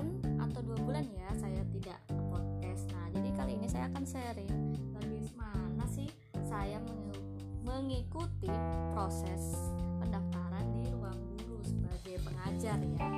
sebulan atau dua bulan ya saya tidak podcast nah jadi kali ini saya akan sharing bagaimana sih saya mengikuti proses pendaftaran di ruang guru sebagai pengajar ya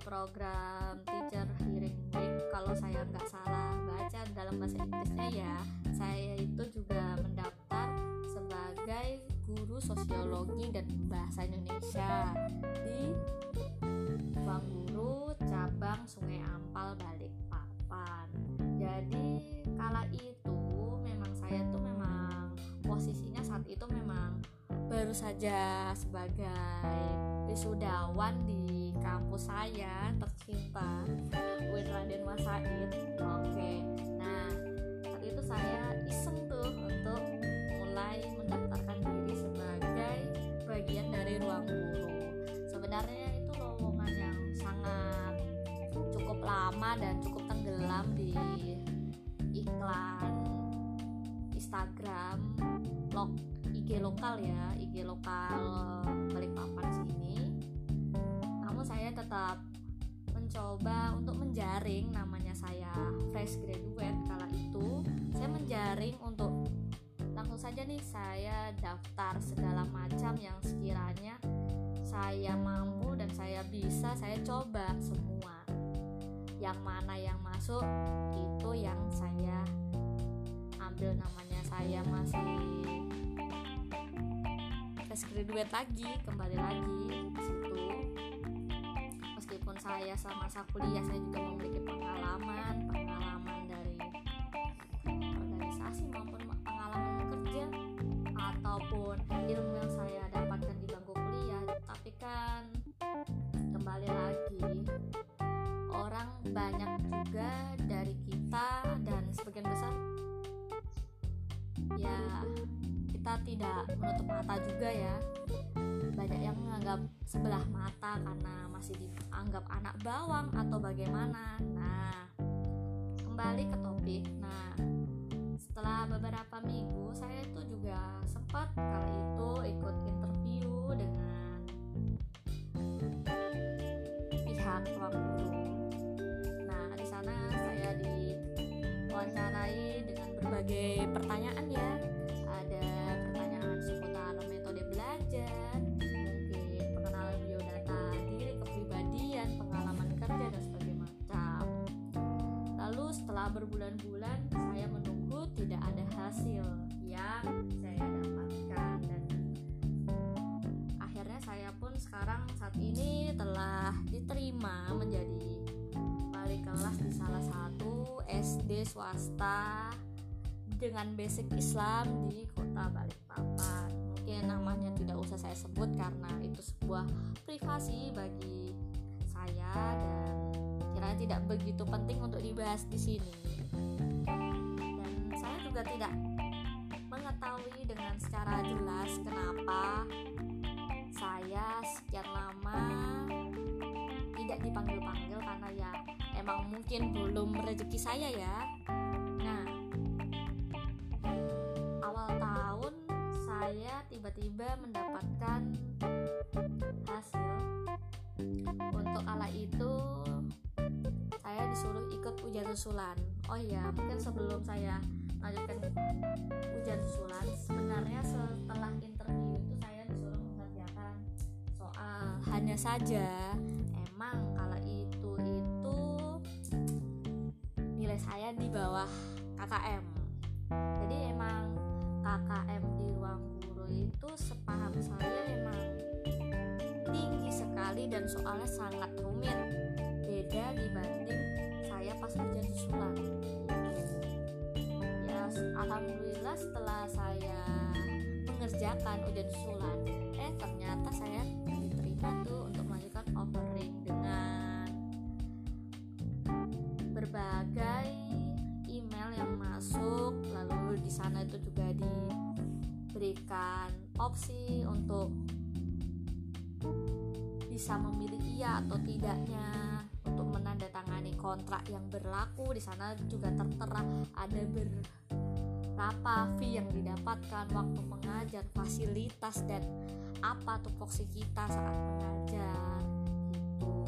program Teacher Hearing Week kalau saya nggak salah baca dalam bahasa Inggrisnya ya saya itu juga mendaftar sebagai guru sosiologi dan bahasa Indonesia di Ruang Guru cabang Sungai Ampal Balikpapan. Jadi kala itu memang saya tuh memang posisinya saat itu memang baru saja sebagai wisudawan di kampus saya tercinta Win Raden Mas Said oke nah saat itu saya tetap mencoba untuk menjaring namanya saya fresh graduate kala itu. Saya menjaring untuk langsung saja nih saya daftar segala macam yang sekiranya saya mampu dan saya bisa saya coba semua. Yang mana yang masuk itu yang saya ambil namanya saya masih fresh graduate lagi kembali lagi saya semasa kuliah saya juga memiliki pengalaman pengalaman dari organisasi maupun pengalaman kerja ataupun ilmu yang saya dapatkan di bangku kuliah. Tapi kan kembali lagi orang banyak juga dari kita dan sebagian besar ya kita tidak menutup mata juga ya masih dianggap anak bawang atau bagaimana? Nah kembali ke topik. Nah setelah beberapa minggu saya itu juga sempat kali itu ikut interview dengan pihak ruang guru nah di sana saya diwawancarai dengan berbagai pertanyaan setelah berbulan-bulan saya menunggu tidak ada hasil yang saya dapatkan dan akhirnya saya pun sekarang saat ini telah diterima menjadi wali kelas di salah satu SD swasta dengan basic Islam di kota Balikpapan. Mungkin namanya tidak usah saya sebut karena itu sebuah privasi bagi saya dan tidak begitu penting untuk dibahas di sini. Dan saya juga tidak mengetahui dengan secara jelas kenapa saya sekian lama tidak dipanggil-panggil karena ya emang mungkin belum rezeki saya ya. Nah, awal tahun saya tiba-tiba mendapatkan hasil untuk kala itu ujian susulan oh iya mungkin sebelum saya lanjutkan ujian susulan sebenarnya setelah interview itu saya disuruh mengerjakan soal hanya saja. Emang kala itu itu nilai saya di bawah KKM jadi emang KKM di ruang guru itu sepaham saya emang tinggi sekali dan soalnya sangat rumit. Beda dibanding pas ujian susulan ya alhamdulillah setelah saya mengerjakan ujian susulan eh ternyata saya diterima tuh untuk melanjutkan offering dengan berbagai email yang masuk lalu di sana itu juga diberikan opsi untuk bisa memilih iya atau tidaknya menandatangani kontrak yang berlaku. Di sana juga tertera ada berapa fee yang didapatkan waktu mengajar fasilitas dan apa tupoksi kita saat mengajar itu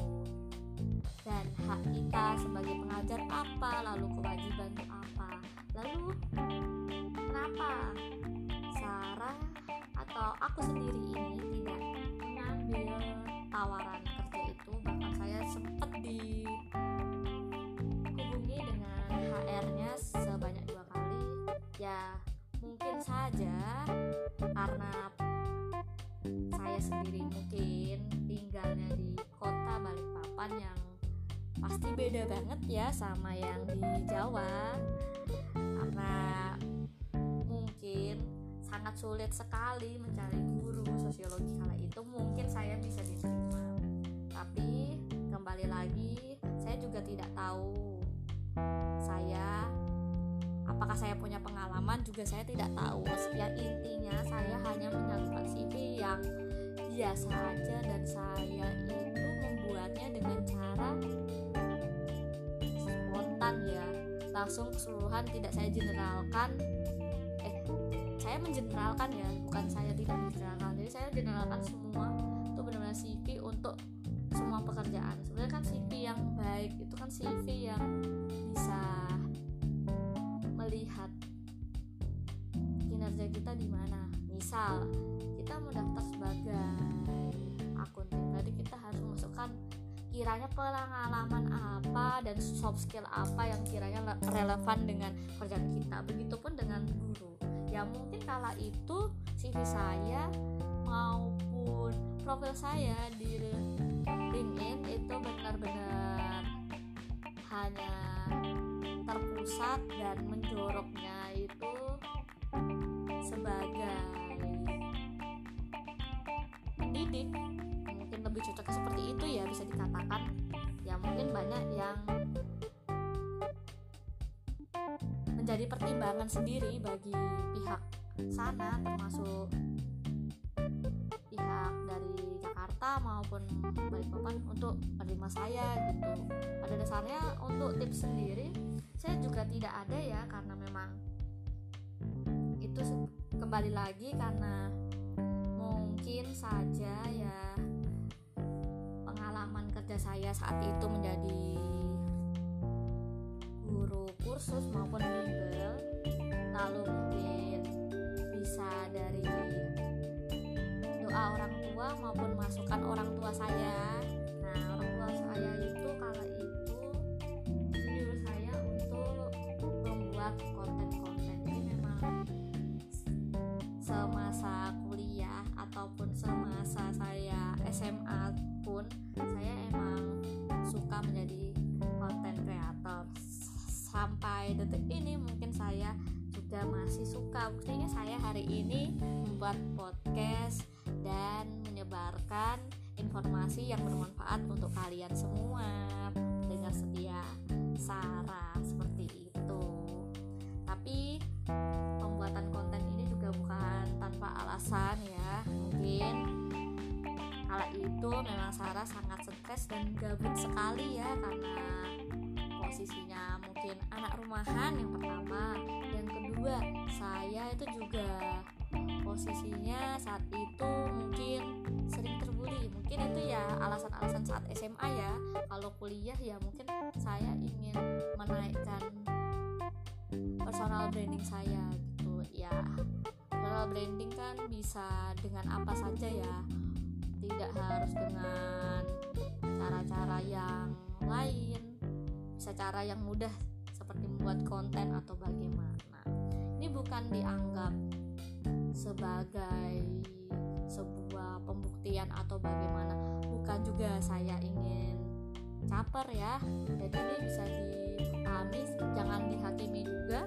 dan hak kita sebagai pengajar apa lalu kewajiban apa. Lalu kenapa Sarah atau aku sendiri ini tidak mengambil tawaran sempat dihubungi dengan HR-nya sebanyak dua kali. Ya mungkin saja karena saya sendiri mungkin tinggalnya di kota Balikpapan yang pasti beda banget ya sama yang di Jawa. Karena mungkin sangat sulit sekali mencari guru sosiologi kala itu. Mungkin saya bisa diterima. Tapi kembali lagi saya juga tidak tahu saya apakah saya punya pengalaman juga saya tidak tahu. Ya intinya saya hanya menyalurkan CV yang biasa aja dan saya itu membuatnya dengan cara spontan ya. Langsung keseluruhan tidak saya generalkan. Eh saya mengeneralkan ya bukan saya tidak mengeneralkan. Jadi saya generalkan semua itu benar-benar CV untuk pekerjaan. Sebenarnya kan CV yang baik itu kan CV yang bisa melihat kinerja kita di mana. Misal kita mendaftar sebagai akuntan berarti kita harus memasukkan kiranya pengalaman apa dan soft skill apa yang kiranya relevan dengan pekerjaan kita. Begitupun dengan guru. Ya mungkin kala itu CV saya maupun profil saya di itu benar-benar hanya terpusat dan menjoroknya itu sebagai pendidik mungkin lebih cocok seperti itu ya bisa dikatakan. Ya mungkin banyak yang menjadi pertimbangan sendiri bagi pihak sana termasuk Jakarta maupun Balikpapan untuk menerima saya gitu. Pada dasarnya untuk tips sendiri saya juga tidak ada ya karena memang itu kembali lagi karena mungkin saja ya pengalaman kerja saya saat itu menjadi guru kursus maupun bimbel lalu mungkin bisa dari doa orang tua maupun masukan orang tua saya. Nah orang tua saya itu kala itu menyuruh saya untuk membuat konten-konten. Ini memang semasa kuliah ataupun semasa saya SMA pun saya emang suka menjadi konten kreator. Sampai detik ini mungkin saya juga masih suka. Buktinya saya hari ini membuat podcast dan menyebarkan informasi yang bermanfaat untuk kalian semua. Dengan setia Sarah seperti itu. Tapi pembuatan konten ini juga bukan tanpa alasan ya. Mungkin kala itu memang Sarah sangat stres dan gabut sekali ya karena posisinya mungkin anak rumahan yang pertama. Yang kedua saya itu juga posisinya saat itu mungkin sering terbuli. Mungkin itu ya alasan-alasan saat SMA ya. Kalau kuliah ya mungkin saya ingin menaikkan personal branding saya gitu. Ya personal branding kan bisa dengan apa saja ya. Tidak harus dengan cara-cara yang lain bisa cara yang mudah seperti membuat konten atau bagaimana. Ini bukan dianggap sebagai sebuah pembuktian atau bagaimana. Bukan juga saya ingin caper ya. Jadi ini bisa dipahami jangan dihakimi juga.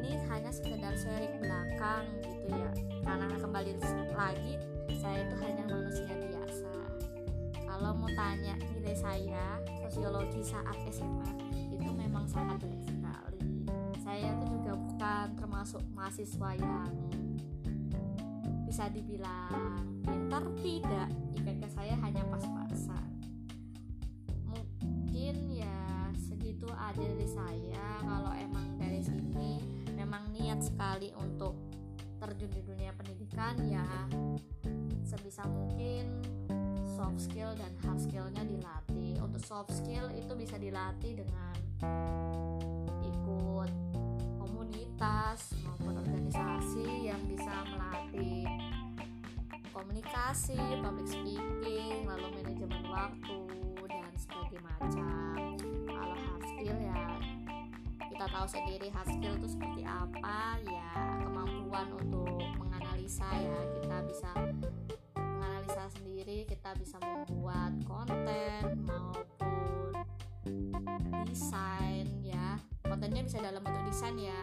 Ini hanya sekedar sharing belakang gitu ya. Karena kembali lagi saya itu hanya manusia biasa. Kalau mau tanya nilai saya sosiologi saat SMA itu memang sangat jelek sekali. Saya itu juga bukan termasuk mahasiswa yang bisa dibilang pintar tidak? IPK saya hanya pas-pasan. Mungkin ya segitu aja dari saya. Kalau emang dari sini memang niat sekali untuk terjun di dunia pendidikan ya sebisa mungkin soft skill dan hard skillnya dilatih. Untuk soft skill itu bisa dilatih dengan komunikasi, public speaking, lalu manajemen waktu dan sebagainya macam. Kalau hard ya kita tahu sendiri hard skill itu seperti apa ya kemampuan untuk menganalisa ya. Kita bisa menganalisa sendiri kita bisa membuat konten maupun desain ya. Kontennya bisa dalam bentuk desain ya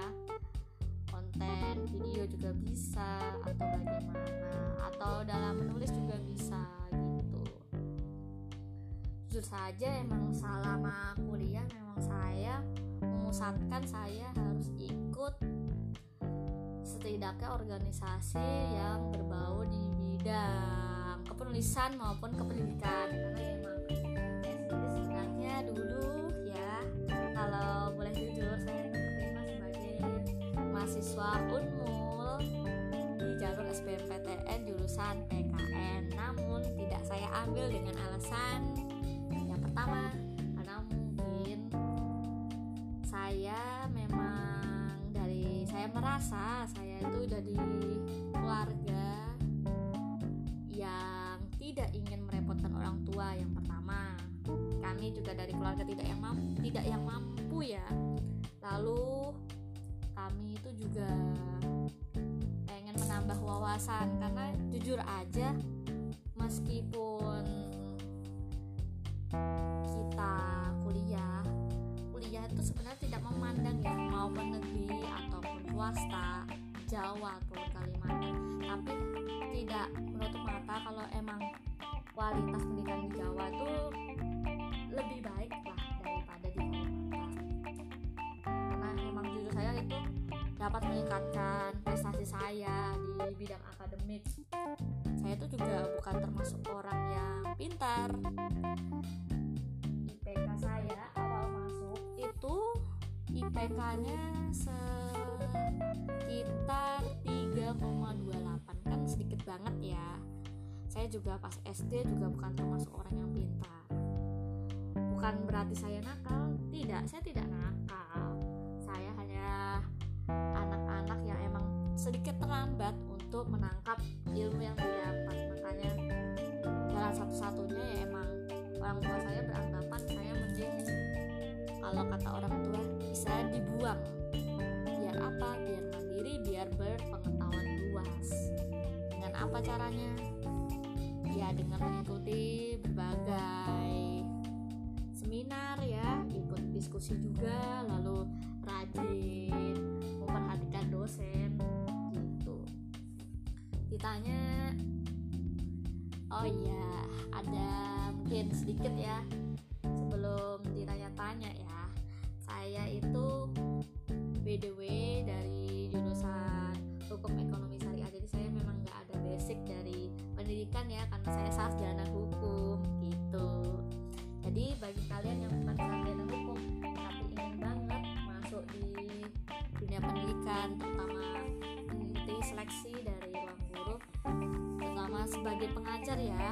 konten video juga bisa atau bagaimana atau dalam menulis juga bisa gitu. Jujur saja emang selama kuliah memang saya memusatkan saya harus ikut setidaknya organisasi yang berbau di bidang kepenulisan maupun kependidikan. Karena memang sebenarnya dulu mahasiswa unmul di jalur SBMPTN jurusan PKN namun tidak saya ambil dengan alasan yang pertama karena mungkin saya memang dari saya merasa saya itu dari keluarga yang tidak ingin merepotkan orang tua yang pertama. Kami juga dari keluarga tidak yang mampu tidak yang mampu ya kami itu juga pengen menambah wawasan karena jujur aja meskipun kita kuliah kuliah itu sebenarnya tidak memandang ya maupun negeri ataupun swasta Jawa ataupun Kalimantan. Tapi tidak menutup mata kalau emang kualitas pendidikan di Jawa itu lebih baik dapat meningkatkan prestasi saya di bidang akademik. Saya itu juga bukan termasuk orang yang pintar. IPK saya awal masuk itu IPK-nya sekitar 3,28 kan sedikit banget ya. Saya juga pas SD juga bukan termasuk orang yang pintar. Bukan berarti saya nakal tidak. Saya tidak nakal sedikit terlambat untuk menangkap ilmu yang didapat makanya jalan satu-satunya ya emang orang tua saya beranggapan saya menjadi kalau kata orang tua bisa dibuang. Biar apa? Biar mandiri biar berpengetahuan luas. Dengan apa caranya? Ya dengan mengikuti berbagai seminar ya ikut diskusi juga lalu rajin oh iya ada mungkin sedikit ya sebelum ditanya-tanya ya. Saya itu BDW dari jurusan hukum ekonomi syariah. Jadi saya memang nggak ada basic dari pendidikan ya karena saya sarjana hukum pengajar ya.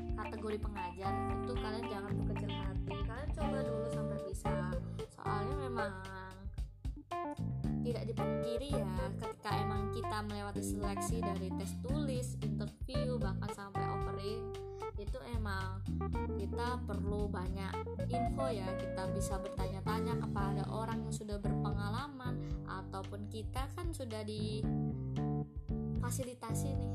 Di kategori pengajar itu kalian jangan berkecil hati. Kalian coba dulu sampai bisa. Soalnya memang tidak dipungkiri ya ketika emang kita melewati seleksi dari tes tulis interview bahkan sampai offering itu emang kita perlu banyak info ya. Kita bisa bertanya-tanya kepada orang yang sudah berpengalaman ataupun kita kan sudah di fasilitasi nih.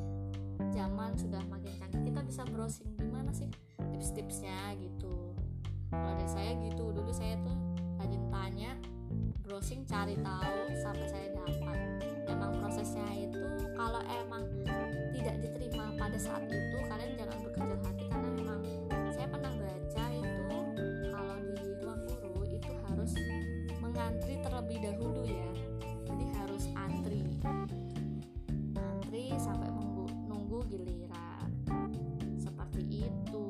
Zaman sudah makin canggih kita bisa browsing gimana sih tips-tipsnya gitu. Kalau dari saya gitu dulu saya tuh rajin tanya browsing cari tahu sampai saya dapat. Emang prosesnya itu kalau emang tidak diterima pada saat itu kalian jangan berkecil hati karena memang saya pernah baca itu kalau di ruang guru itu harus mengantri terlebih dahulu ya. Jadi harus antri antri sampai nunggu, nunggu giliran. Seperti itu.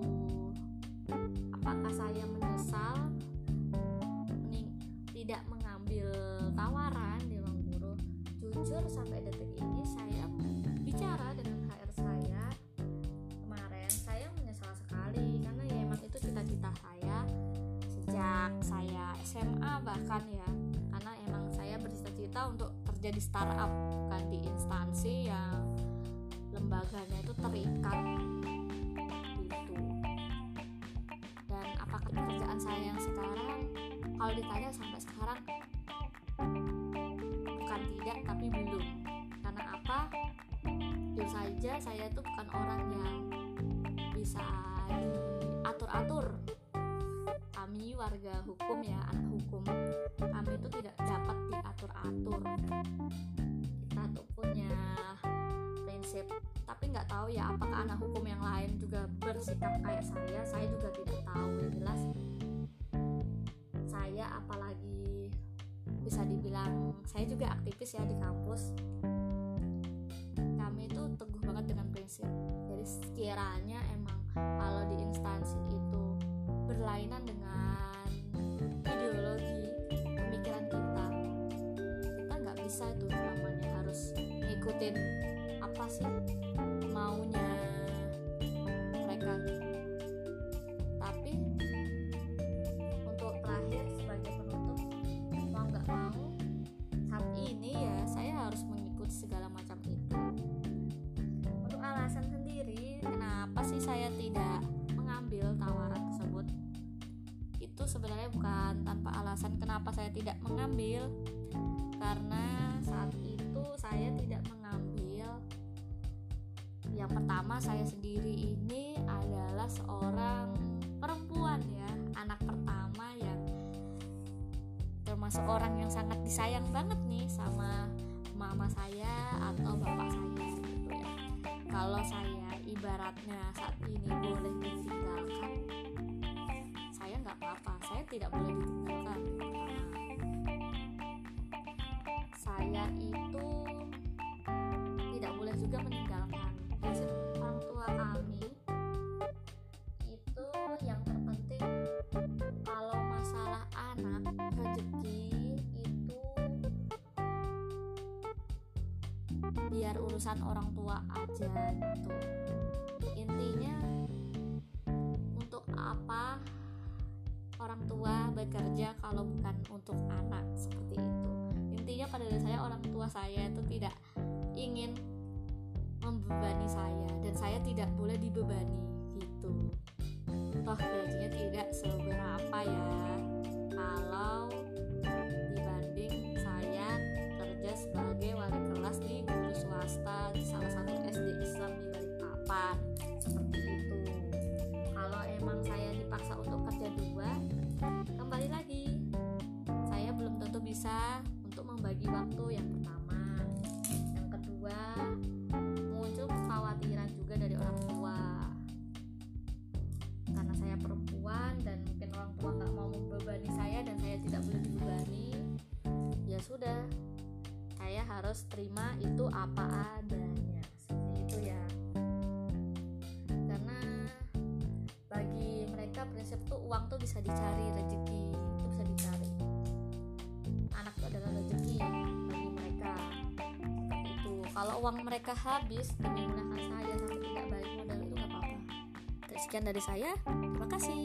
Apakah saya menyesal? Mening, tidak mengambil tawaran di ruang guru. Jujur sampai detik ini saya bicara dengan HR saya kemarin saya menyesal sekali. Karena ya emang itu cita-cita saya sejak saya SMA bahkan ya. Karena emang saya bercita-cita untuk terjadi startup bukan di instansi yang lembaganya itu terikat gitu. Dan apakah pekerjaan saya yang sekarang kalau ditanya sampai sekarang bukan tidak tapi belum. Karena apa? Jujur saja saya itu bukan orang yang bisa diatur-atur. Kami warga hukum ya anak saya apalagi bisa dibilang saya juga aktivis ya di kampus. Kami itu teguh banget dengan prinsip. Jadi sekiranya emang kalau di instansi itu berlainan dengan ideologi pemikiran kita kita nggak bisa itu namanya harus ngikutin apa sih saya tidak mengambil tawaran tersebut itu sebenarnya bukan tanpa alasan kenapa saya tidak mengambil. Karena saat itu saya tidak mengambil. Yang pertama saya sendiri ini adalah seorang perempuan ya anak pertama yang termasuk orang yang sangat disayang banget tidak boleh ditinggalkan saya itu tidak boleh juga meninggalkan. Prinsip orang tua kami itu yang terpenting kalau masalah anak rezeki itu biar urusan orang tua aja gitu bekerja kalau bukan untuk anak seperti itu. Intinya pada saya orang tua saya itu tidak ingin membebani saya dan saya tidak boleh dibebani gitu. Toh gajinya tidak seberapa ya. Kalau bisa untuk membagi waktu yang pertama. Yang kedua muncul kekhawatiran juga dari orang tua. Karena saya perempuan dan mungkin orang tua nggak mau membebani saya dan saya tidak boleh dibebani ya sudah. Saya harus terima itu apa adanya. Seperti itu ya. Karena bagi mereka prinsip tuh uang tuh bisa dicari rezeki uang mereka habis menggunakan saya sampai tidak balik modal itu nggak apa-apa. Sekian dari saya terima kasih